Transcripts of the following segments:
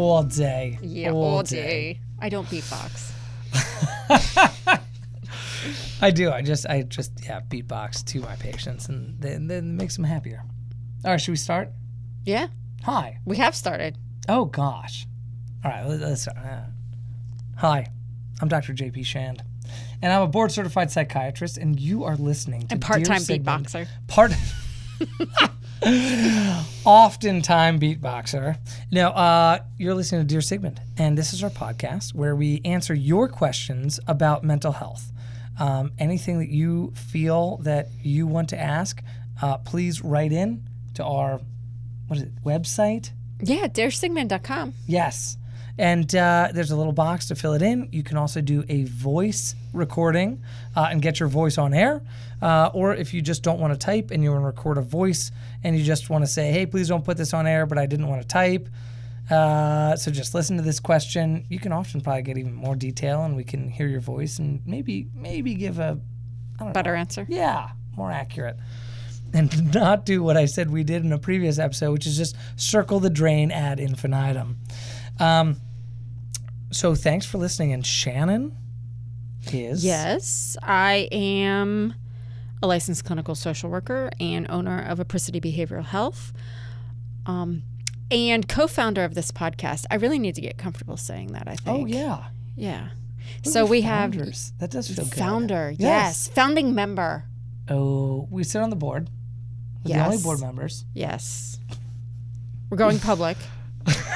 All day. yeah, all, day. I don't beatbox. I do. I just, I just, yeah, beatbox to my patients, and then then it makes them happier. All right, should we start? Yeah, Hi. we have started. Oh gosh. All right, let- let's start. Uh, Hi, I'm Dr. JP Shand, and I'm a board certified psychiatrist, and you are listening to And part-time Sigmund- beatboxer. Part. Oftentimes beatboxer. Now, uh, you're listening to Dear Sigmund, and this is our podcast where we answer your questions about mental health. Um, anything that you feel that you want to ask, uh, please write in to our what is it website? Yeah, dearsigmund.com. Yes. And uh, there's a little box to fill it in. You can also do a voice recording uh, and get your voice on air. Uh, or if you just don't want to type and you want to record a voice and you just want to say, hey, please don't put this on air, but I didn't want to type. Uh, so just listen to this question. You can often probably get even more detail and we can hear your voice and maybe, maybe give a, Better answer. yeah, more accurate. And not do what I said we did in a previous episode, which is just circle the drain ad infinitum. Um, so thanks for listening. And Shannon is Yes, I am a licensed clinical social worker and owner of Apricity Behavioral Health, um, and co-founder of this podcast. I really need to get comfortable saying that. I think. Oh yeah. yeah. So we have founders? that does feel good. founder. Yes. Yes. founding member. Oh, we sit on the board. We're the only Yes. board members. Yes. We're going public.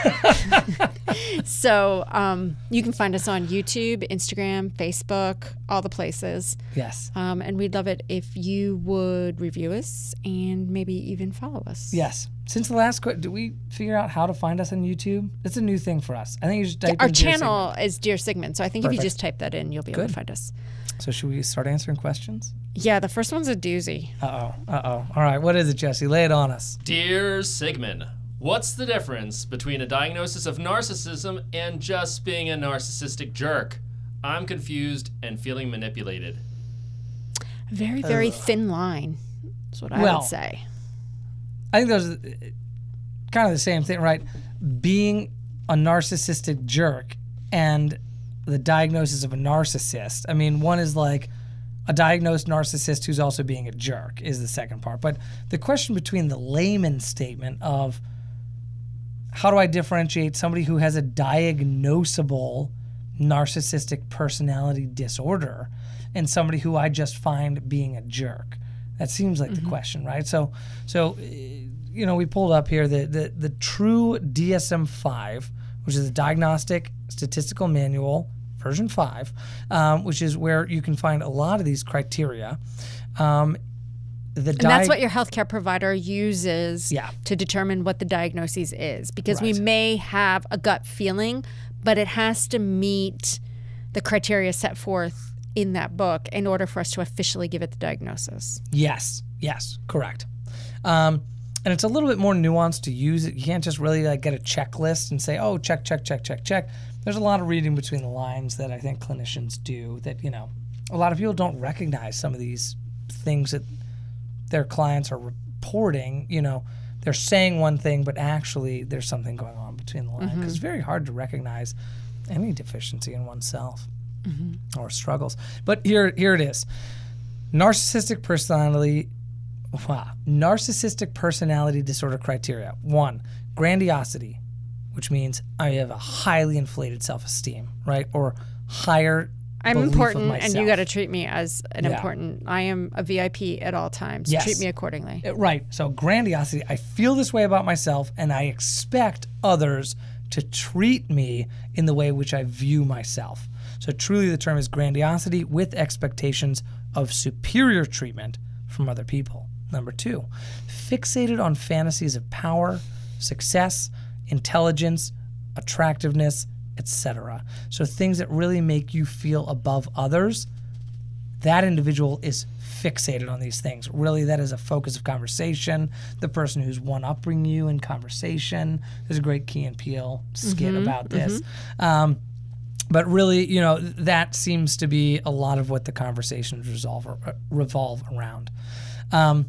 so um, you can find us on YouTube, Instagram, Facebook, all the places. Yes. Um, and we'd love it if you would review us and maybe even follow us. Yes. Since the last, que- did we figure out how to find us on YouTube? It's a new thing for us. I think you just type Our in Dear channel is Dear Sigmund. So I think if you just type that in, you'll be able to find us. So should we start answering questions? Yeah, the first one's a doozy. Uh oh. Uh oh. All right. What is it, Jesse? Lay it on us. Dear Sigmund, what's the difference between a diagnosis of narcissism and just being a narcissistic jerk? I'm confused and feeling manipulated. Very, very thin line. That's what I Well, would say. I think those are kind of the same thing, right? Being a narcissistic jerk and the diagnosis of a narcissist. I mean, one is like a diagnosed narcissist who's also being a jerk is the second part. But the question between the layman statement of how do I differentiate somebody who has a diagnosable narcissistic personality disorder and somebody who I just find being a jerk? That seems like the question, right? So, so uh, you know, we pulled up here the the, the true DSM five, which is the Diagnostic Statistical Manual version five, um, which is where you can find a lot of these criteria. Um, the And that's what your healthcare provider uses Yeah. to determine what the diagnosis is because we may have a gut feeling, but it has to meet the criteria set forth in that book in order for us to officially give it the diagnosis. Yes, yes, correct. Um, and it's a little bit more nuanced to use it. You can't just really like get a checklist and say, "Oh, check, check, check, check, check." There's a lot of reading between the lines that I think clinicians do. That you know, a lot of people don't recognize some of these things that their clients are reporting. You know, they're saying one thing, but actually there's something going on between the lines. Mm-hmm. 'Cause it's very hard to recognize any deficiency in oneself mm-hmm. or struggles. But here, here it is. Narcissistic personality Wow. Narcissistic personality disorder criteria. One, grandiosity, which means I have a highly inflated self esteem, right? Or higher. I'm important and you got to treat me as an Yeah. important. I am a VIP at all times. Yes. Treat me accordingly. Uh, Right. So grandiosity, I feel this way about myself and I expect others to treat me in the way which I view myself. So truly the term is grandiosity with expectations of superior treatment from other people. Number 2, fixated on fantasies of power, success, intelligence, attractiveness, etc. So things that really make you feel above others that individual is fixated on these things. Really, that is a focus of conversation. The person who's one upping you in conversation. There's a great Key and Peele skit about this. Um, but really, you know, that seems to be a lot of what the conversations resolve, revolve around. Um,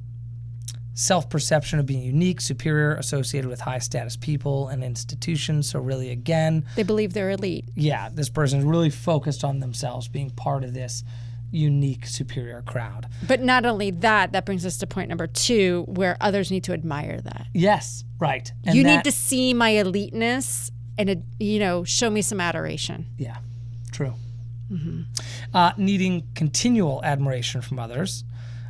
self perception of being unique, superior, associated with high status people and institutions. So, really, again, They believe they're elite. yeah, this person is really focused on themselves being part of this unique, superior crowd. But not only that, that brings us to point number two, where others need to admire that. Yes, right. And you that- need to see my eliteness and, uh, you know, show me some adoration. Yeah, true. Uh, needing continual admiration from others.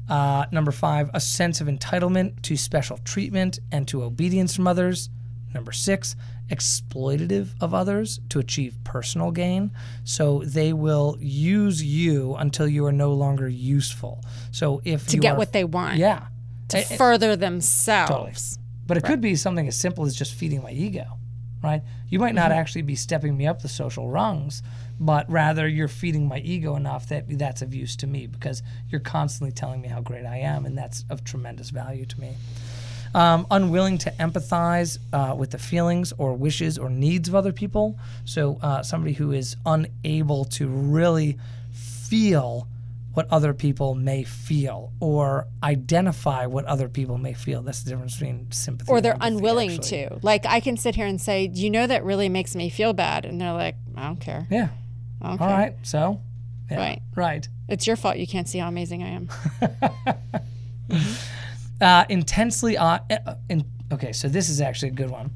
Uh, number five, a sense of entitlement to special treatment and to obedience from others. Number six, exploitative of others to achieve personal gain. So they will use you until you are no longer useful. So if To get are- what they want, yeah, to eh, further themselves. Totally. but it could be something as simple as just feeding my ego, right? You might not actually be stepping me up the social rungs, but rather you're feeding my ego enough that that's of use to me because you're constantly telling me how great I am, and that's of tremendous value to me. Um, unwilling to empathize uh, with the feelings or wishes or needs of other people. So, uh, somebody who is unable to really feel what other people may feel or identify what other people may feel. That's the difference between sympathy Or they're empathy, unwilling actually. to. Like, I can sit here and say, Do you know that really makes me feel bad? And they're like, I don't care. Yeah. Don't All right. So, yeah, Right. Right. It's your fault you can't see how amazing I am. uh, intensely uh, uh, in, okay so this is actually a good one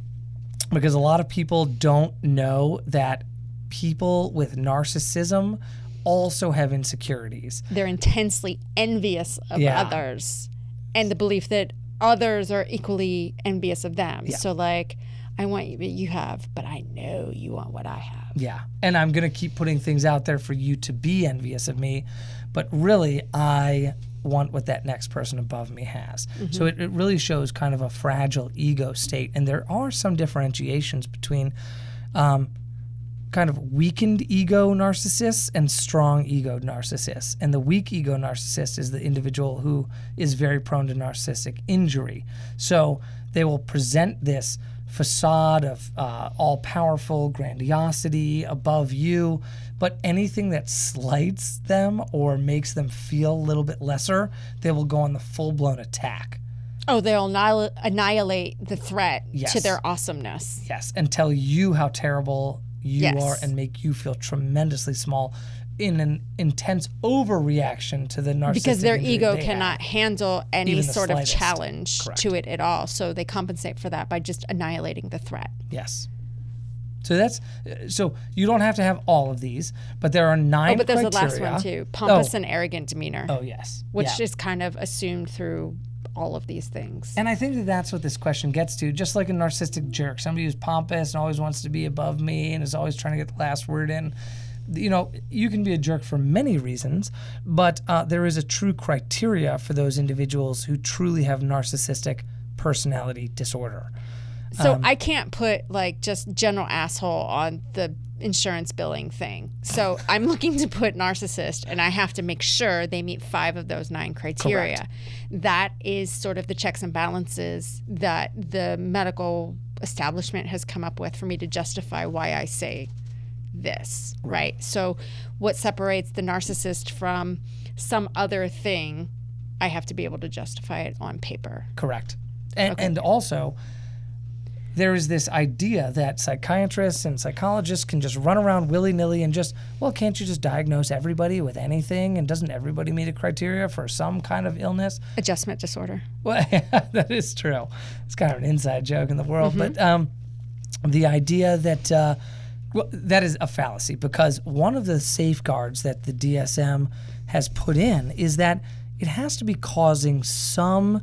because a lot of people don't know that people with narcissism also have insecurities They're intensely envious of Yeah. others and the belief that others are equally envious of them. So, like, I want you, but you have, but I know you want what I have. yeah and i'm going to keep putting things out there for you to be envious of me but really i want what that next person above me has so it, it really shows kind of a fragile ego state and there are some differentiations between um, kind of weakened ego narcissists and strong ego narcissists. And the weak ego narcissist is the individual who is very prone to narcissistic injury. So they will present this facade of uh, all powerful grandiosity above you, but anything that slights them or makes them feel a little bit lesser, they will go on the full blown attack. Oh, they'll annihil- annihilate the threat to their awesomeness. Yes, and tell you how terrible you Yes. are and make you feel tremendously small in an intense overreaction to the narcissistic Because their ego cannot have. handle any sort of challenge Correct. to it at all. So they compensate for that by just annihilating the threat. Yes. So that's so you don't have to have all of these, but there are nine. Oh, but there's criteria. the last one too oh. pompous and arrogant demeanor, Oh yes, which Yeah. is kind of assumed through all of these things. And I think that that's what this question gets to. Just like a narcissistic jerk, somebody who's pompous and always wants to be above me and is always trying to get the last word in. You know, you can be a jerk for many reasons, but uh, there is a true criteria for those individuals who truly have narcissistic personality disorder. So Um, I can't put like just general asshole on the insurance billing thing. So I'm looking to put narcissist and I have to make sure they meet five of those nine criteria. That is sort of the checks and balances that the medical establishment has come up with for me to justify why I say this, right? So what separates the narcissist from some other thing, I have to be able to justify it on paper. Correct. And, and also, there is this idea that psychiatrists and psychologists can just run around willy nilly and just, well, can't you just diagnose everybody with anything? And doesn't everybody meet a criteria for some kind of illness? Adjustment disorder. Well, that is true. It's kind of an inside joke in the world, Mm-hmm. but um, the idea that uh, well, that is a fallacy because one of the safeguards that the DSM has put in is that it has to be causing some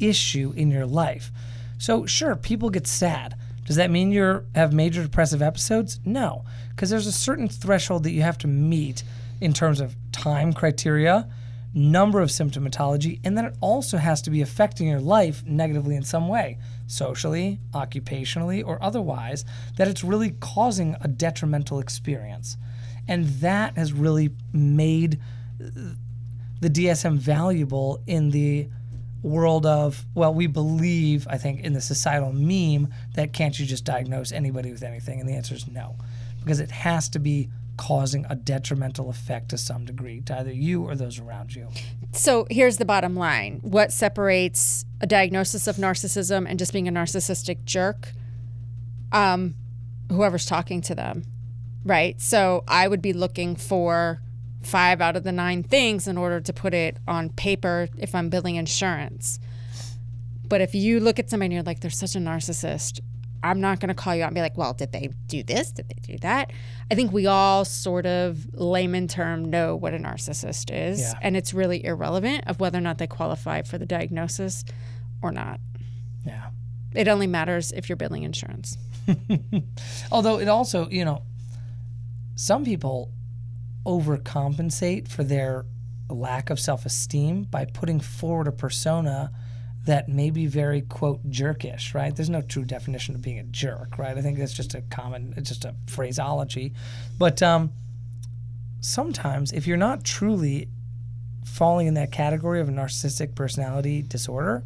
issue in your life. So sure, people get sad. Does that mean you have major depressive episodes? No, because there's a certain threshold that you have to meet in terms of time criteria, number of symptomatology, and then it also has to be affecting your life negatively in some way, socially, occupationally, or otherwise, that it's really causing a detrimental experience. And that has really made uh, the DSM valuable in the world of, well, we believe, I think, in the societal meme that can't you just diagnose anybody with anything? And the answer is no, because it has to be causing a detrimental effect to some degree to either you or those around you. so here's the bottom line. What separates a diagnosis of narcissism and just being a narcissistic jerk? Um whoever's talking to them right? So i would be looking for five out of the nine things in order to put it on paper if i'm billing insurance. But if you look at somebody and you're like they're such a narcissist i'm not going to call you out and be like well did they do this did they do that i think we all sort of layman term know what a narcissist is Yeah. and it's really irrelevant of whether or not they qualify for the diagnosis or not Yeah. it only matters if you're billing insurance Although it also, you know, some people overcompensate for their lack of self esteem by putting forward a persona that may be very, quote, jerkish, right? There's no true definition of being a jerk, right? I think that's just a common, it's just a phraseology. But um, sometimes if you're not truly falling in that category of a narcissistic personality disorder,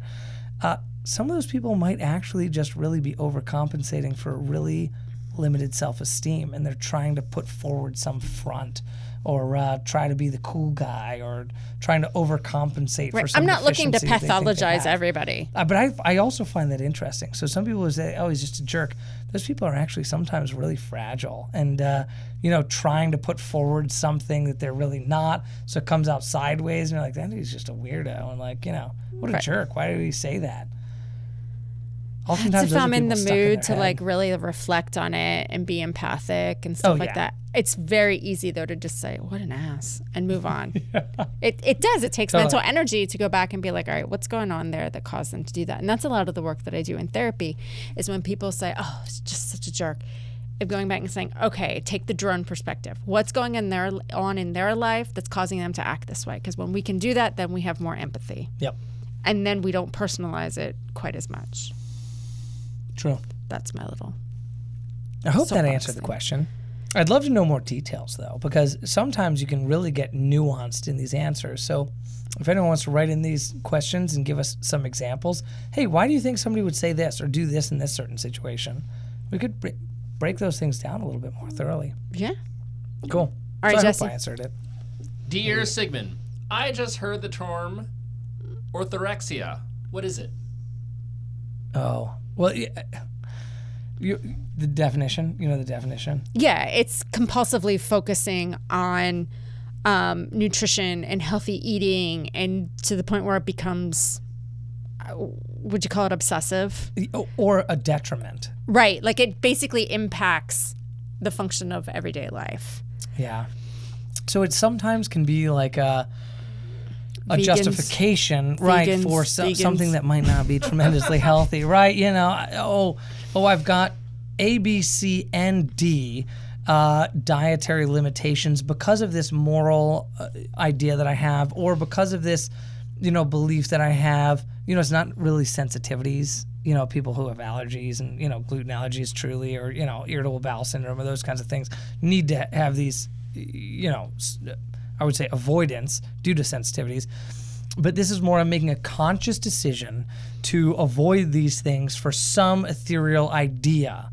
uh, some of those people might actually just really be overcompensating for really limited self-esteem and they're trying to put forward some front or uh, try to be the cool guy or trying to overcompensate for right some i'm not looking to deficiency they they pathologize everybody Uh, but I, I also find that interesting. So some people say, "Oh, he's just a jerk." Those people are actually sometimes really fragile, and uh, you know, trying to put forward something that they're really not, so it comes out sideways, and you're like, "That dude's just a weirdo," and like, you know, what a Right. jerk. Why did he say that? Oftentimes, if I'm in the mood to head. like really reflect on it and be empathic and stuff Oh, like yeah. that. It's very easy though to just say, "What an ass," and move on. It it does. It takes Totally. mental energy to go back and be like, "All right, what's going on there that caused them to do that?" And that's a lot of the work that I do in therapy. Is when people say, "Oh, it's just such a jerk." Of going back and saying, "Okay, take the drone perspective. What's going in their on in their life that's causing them to act this way?" Because when we can do that, then we have more empathy, Yep, and then we don't personalize it quite as much. True. That's my little I hope that soapbox answered the question. I'd love to know more details though, because sometimes you can really get nuanced in these answers. So, if anyone wants to write in these questions and give us some examples, hey, why do you think somebody would say this or do this in this certain situation? We could bre- break those things down a little bit more thoroughly. yeah. Cool. All right, so I Jesse. hope I answered it. Dear Sigmund, I just heard the term orthorexia. What is it? Oh, well, yeah, you, the definition. You know the definition. Yeah, it's compulsively focusing on um, nutrition and healthy eating, and to the point where it becomes, uh, would you call it obsessive? Or a detriment. Right. Like it basically impacts the function of everyday life. Yeah. So it sometimes can be like a a Vegans- justification, right, vegans- for so, something that might not be tremendously healthy, right? You know, oh, oh, I've got A, B, C, and D uh, dietary limitations because of this moral uh, idea that I have, or because of this, you know, belief that I have. You know, it's not really sensitivities. You know, people who have allergies and you know gluten allergies, truly, or you know, irritable bowel syndrome, or those kinds of things, need to have these, you know, I would say avoidance due to sensitivities. But this is more I'm making a conscious decision to avoid these things for some ethereal idea,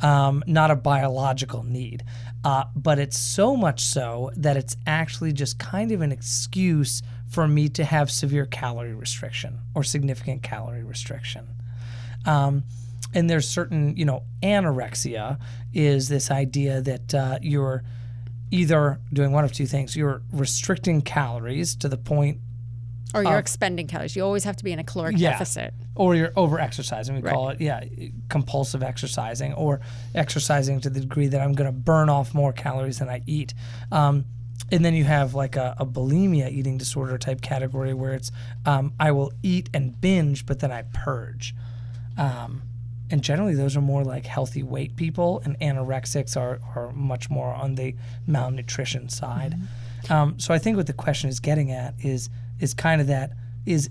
um, not a biological need. Uh, but it's so much so that it's actually just kind of an excuse for me to have severe calorie restriction or significant calorie restriction. Um, and there's certain, you know, anorexia is this idea that uh, you're either doing one of two things. You're restricting calories to the point, Or you're expending calories. You always have to be in a caloric Yeah. deficit. or you're over exercising. We call it, yeah, compulsive exercising, or exercising to the degree that I'm going to burn off more calories than I eat. Um, and then you have like a, a bulimia eating disorder type category where it's um, I will eat and binge, but then I purge. Um, and generally, those are more like healthy weight people, and anorexics are, are much more on the malnutrition side. Um, so I think what the question is getting at is is kind of that is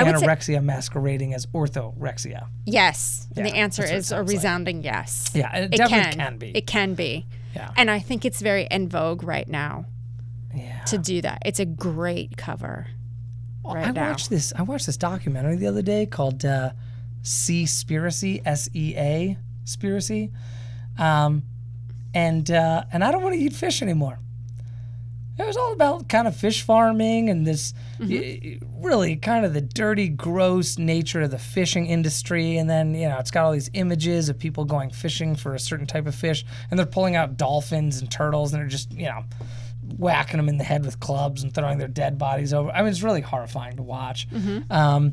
would say- anorexia masquerading as orthorexia. Yes. and the answer that's what it is a sounds like. resounding yes. Yeah, it, It definitely can. can, be. It can be. yeah, And I think it's very in vogue right now yeah. to do that. It's a great cover right I now. watched this. I watched this documentary the other day called uh, Seaspiracy, S E A Spiracy, um, and uh, and I don't want to eat fish anymore. It was all about kind of fish farming and this y- really kind of the dirty, gross nature of the fishing industry. And then, you know, it's got all these images of people going fishing for a certain type of fish and they're pulling out dolphins and turtles and they're just, you know, whacking them in the head with clubs and throwing their dead bodies over. I mean, it's really horrifying to watch. Um,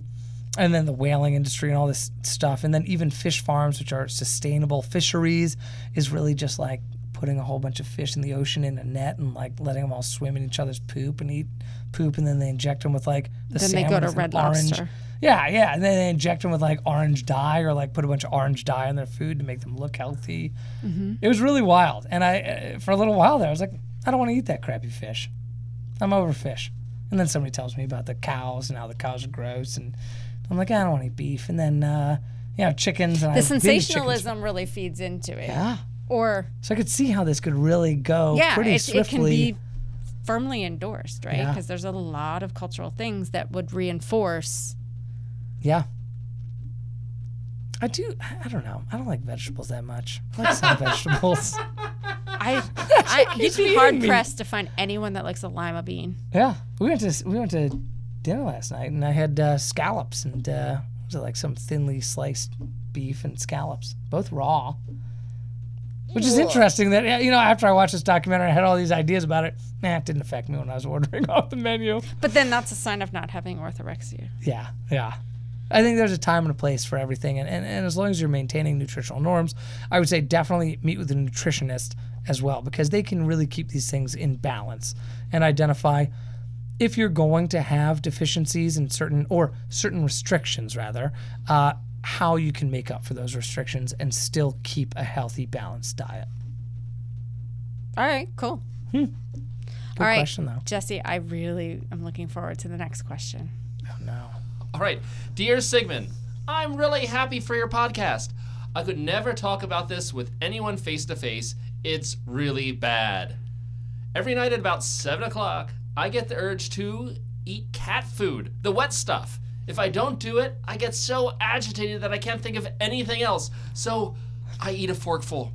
and then the whaling industry and all this stuff. And then even fish farms, which are sustainable fisheries, is really just like putting a whole bunch of fish in the ocean in a net and like letting them all swim in each other's poop and eat poop. And then they inject them with like the Then they salmon go to Red orange. Lobster. Yeah, yeah. And then they inject them with like orange dye or like put a bunch of orange dye in their food to make them look healthy. It was really wild. And I, uh, for a little while there, I was like, I don't want to eat that crappy fish. I'm over fish. And then somebody tells me about the cows and how the cows are gross. And I'm like, I don't want to eat beef. And then, uh, you know, chickens. And The to sensationalism really feeds into it. Yeah. Or So I could see how this could really go yeah, pretty it, it can be firmly endorsed, right? Yeah. Because there's a lot of cultural things that would reinforce. Yeah. I do. I don't know. I don't like vegetables that much. I like some vegetables. I, I you'd be hard me. pressed to find anyone that likes a lima bean. Yeah, we went to we went to dinner last night, and I had uh, scallops and uh, was it like some thinly sliced beef and scallops, both raw. Which is interesting that yeah, you know after I watched this documentary, I had all these ideas about it. Nah, it didn't affect me when I was ordering off the menu. But then that's a sign of not having orthorexia. Yeah, yeah. I think there's a time and a place for everything, and, and, and as long as you're maintaining nutritional norms, I would say definitely meet with a nutritionist as well because they can really keep these things in balance and identify if you're going to have deficiencies in certain or certain restrictions rather, uh, how you can make up for those restrictions and still keep a healthy, balanced diet. All right, cool. Good All right, question though. Jesse, I really am looking forward to the next question. Oh no. All right. Dear Sigmund, I'm really happy for your podcast. I could never talk about this with anyone face to face. It's really bad. Every night at about 7 o'clock, I get the urge to eat cat food, the wet stuff. If I don't do it, I get so agitated that I can't think of anything else. So I eat a forkful.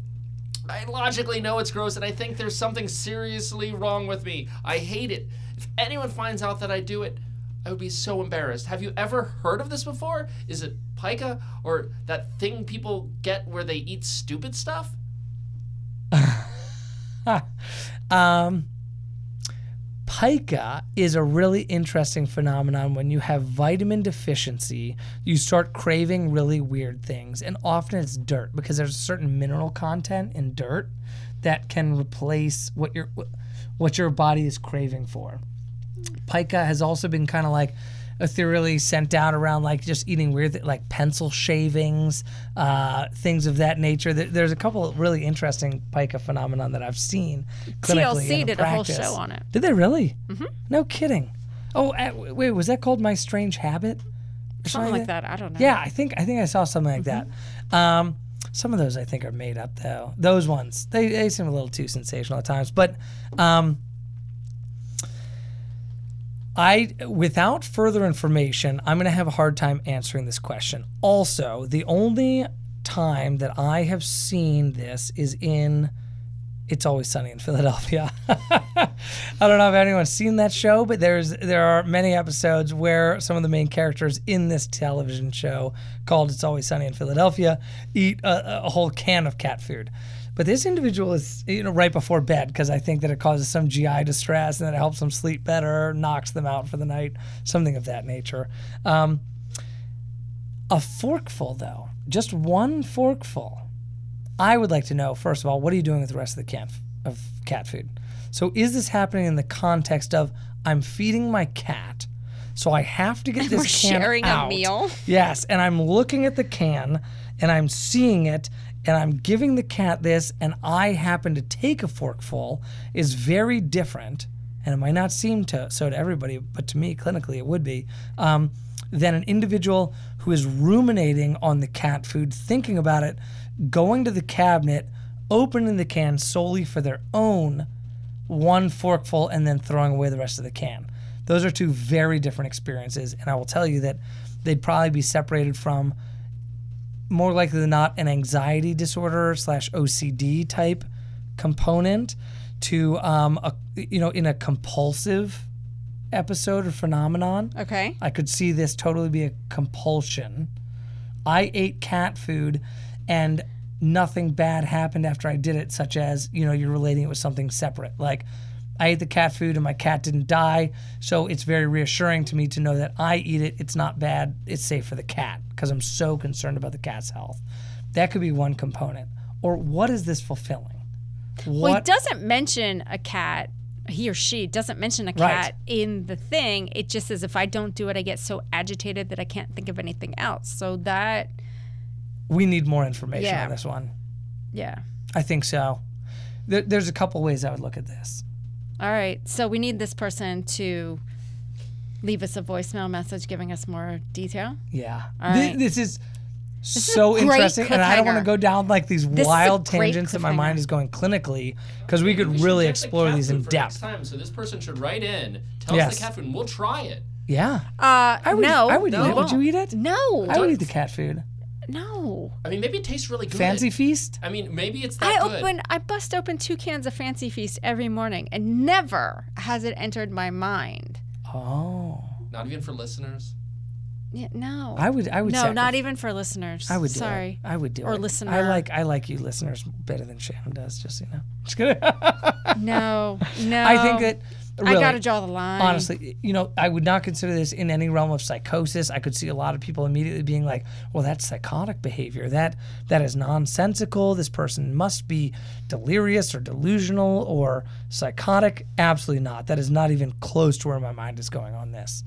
I logically know it's gross and I think there's something seriously wrong with me. I hate it. If anyone finds out that I do it, I would be so embarrassed. Have you ever heard of this before? Is it pica or that thing people get where they eat stupid stuff? Um, pica is a really interesting phenomenon when you have vitamin deficiency you start craving really weird things and often it's dirt because there's a certain mineral content in dirt that can replace what your what your body is craving for. Pica has also been kind of like ethereally sent out around like just eating weird like pencil shavings uh, things of that nature. There- there's a couple of really interesting pica phenomenon that i've seen TLC did a whole show on it. did they really? Mm-hmm. no kidding. Oh uh, wait was that called my strange habit? Or Something like that. I don't know. yeah i think i think i saw something like that. Um, some of those i think are made up though. Those ones. They, they seem a little too sensational at times. But um, I, without further information, I'm going to have a hard time answering this question. Also, the only time that I have seen this is in It's Always Sunny in Philadelphia. I don't know if anyone's seen that show, but there's there are many episodes where some of the main characters in this television show called It's Always Sunny in Philadelphia eat a, a whole can of cat food. But this individual is, you know, right before bed because I think that it causes some GI distress and that it helps them sleep better, knocks them out for the night, something of that nature. Um, a forkful, though, just one forkful. I would like to know first of all, what are you doing with the rest of the can of cat food? So is this happening in the context of I'm feeding my cat, so I have to get this We're can sharing a meal? Yes, and I'm looking at the can and I'm seeing it and I'm giving the cat this and I happen to take a forkful is very different and it might not seem to so to everybody, but to me clinically it would be um, than an individual who is ruminating on the cat food, thinking about it, going to the cabinet, opening the can solely for their own one forkful and then throwing away the rest of the can. Those are two very different experiences, and I will tell you that they'd probably be separated from more likely than not an anxiety disorder slash OCD type component to um, a, you know, in a compulsive episode or phenomenon. Okay. I could see this totally be a compulsion. I ate cat food and nothing bad happened after I did it, such as, you know, you're relating it with something separate. Like, I ate the cat food and my cat didn't die. So it's very reassuring to me to know that I eat it. It's not bad. It's safe for the cat because I'm so concerned about the cat's health. That could be one component. Or what is this fulfilling? Well, he What? doesn't mention a cat. He or she doesn't mention a Right. cat in the thing. It just says if I don't do it, I get so agitated that I can't think of anything else. So that, we need more information Yeah. on this one. yeah. I think so. There, there's a couple ways I would look at this. All right. So we need this person to leave us a voicemail message giving us more detail. Yeah. All Thi- right. This is is a so great interesting. And I don't want to go down like these is a wild tangents that my mind is going clinically because we could We really get the explore these in depth. time, so this person should write in, tell Yes. us the cat food, and we'll try it. Yeah. Uh, I would, no. I would no. eat it. Would you eat it? No. I would eat the cat food. No. I mean, maybe it tastes really good. Fancy feast? I mean, maybe it's I good. open, I bust open two cans of Fancy Feast every morning, and never has it entered my mind. Oh. Not even for listeners. Yeah, no. I would I would no, sacri- not even for listeners. I would do Sorry. it. I would do Or it. listener. I like I like you listeners better than Shannon does, just so you know. Just kidding. No, no. I think that really, I got to draw the line. honestly, you know, I would not consider this in any realm of psychosis. I could see a lot of people immediately being like, "Well, that's psychotic behavior. That that is nonsensical. This person must be delirious or delusional or psychotic." Absolutely not. That is not even close to where my mind is going on this.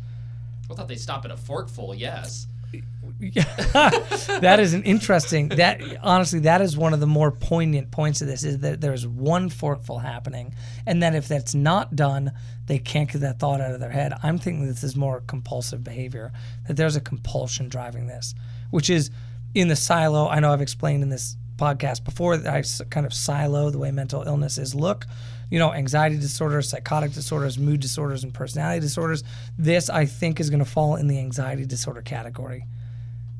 I thought they'd stop at a forkful. Yes. that is an interesting that honestly that is one of the more poignant points of this is that there's one forkful happening and that if that's not done they can't get that thought out of their head. I'm thinking this is more compulsive behavior that there's a compulsion driving this which is in the silo i know i've explained in this podcast before that i kind of silo the way mental illnesses look you know anxiety disorders psychotic disorders mood disorders and personality disorders this i think is going to fall in the anxiety disorder category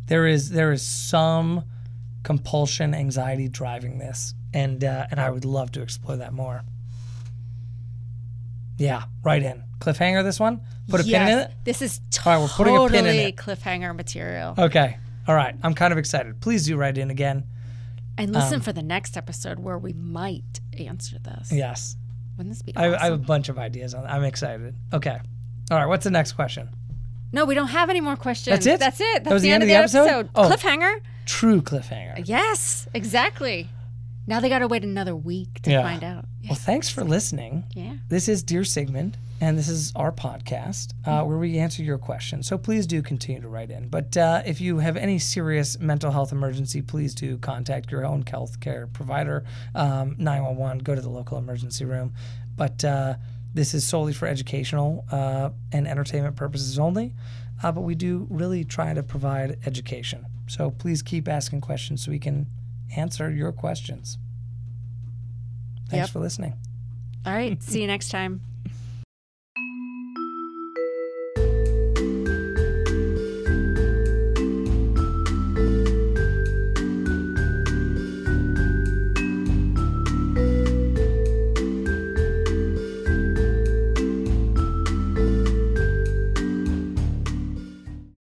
there is there is some compulsion anxiety driving this and uh, and I would love to explore that more. Yeah, right in cliffhanger. This one, put a yes, pin in it. This is All right, we're putting a totally pin in it. cliffhanger material. Okay, all right. I'm kind of excited. Please do write in again. And listen Um, for the next episode where we might answer this. Yes, Wouldn't this be I, awesome? I have a bunch of ideas on. I'm excited. Okay, all right. What's the next question? no, we don't have any more questions. That's it? That's it. That's was the, end, of the episode. Oh. Cliffhanger. True cliffhanger. Yes, exactly. Now they got to wait another week to Yeah. find out. Well, thanks for listening. Yeah. This is Dear Sigmund, and this is our podcast uh, where we answer your questions. So please do continue to write in. But uh, if you have any serious mental health emergency, please do contact your own health care provider, um, 911. Go to the local emergency room. But uh, this is solely for educational uh, and entertainment purposes only. Uh, but we do really try to provide education. So please keep asking questions so we can answer your questions. Thanks Yep. for listening. All right. See you next time.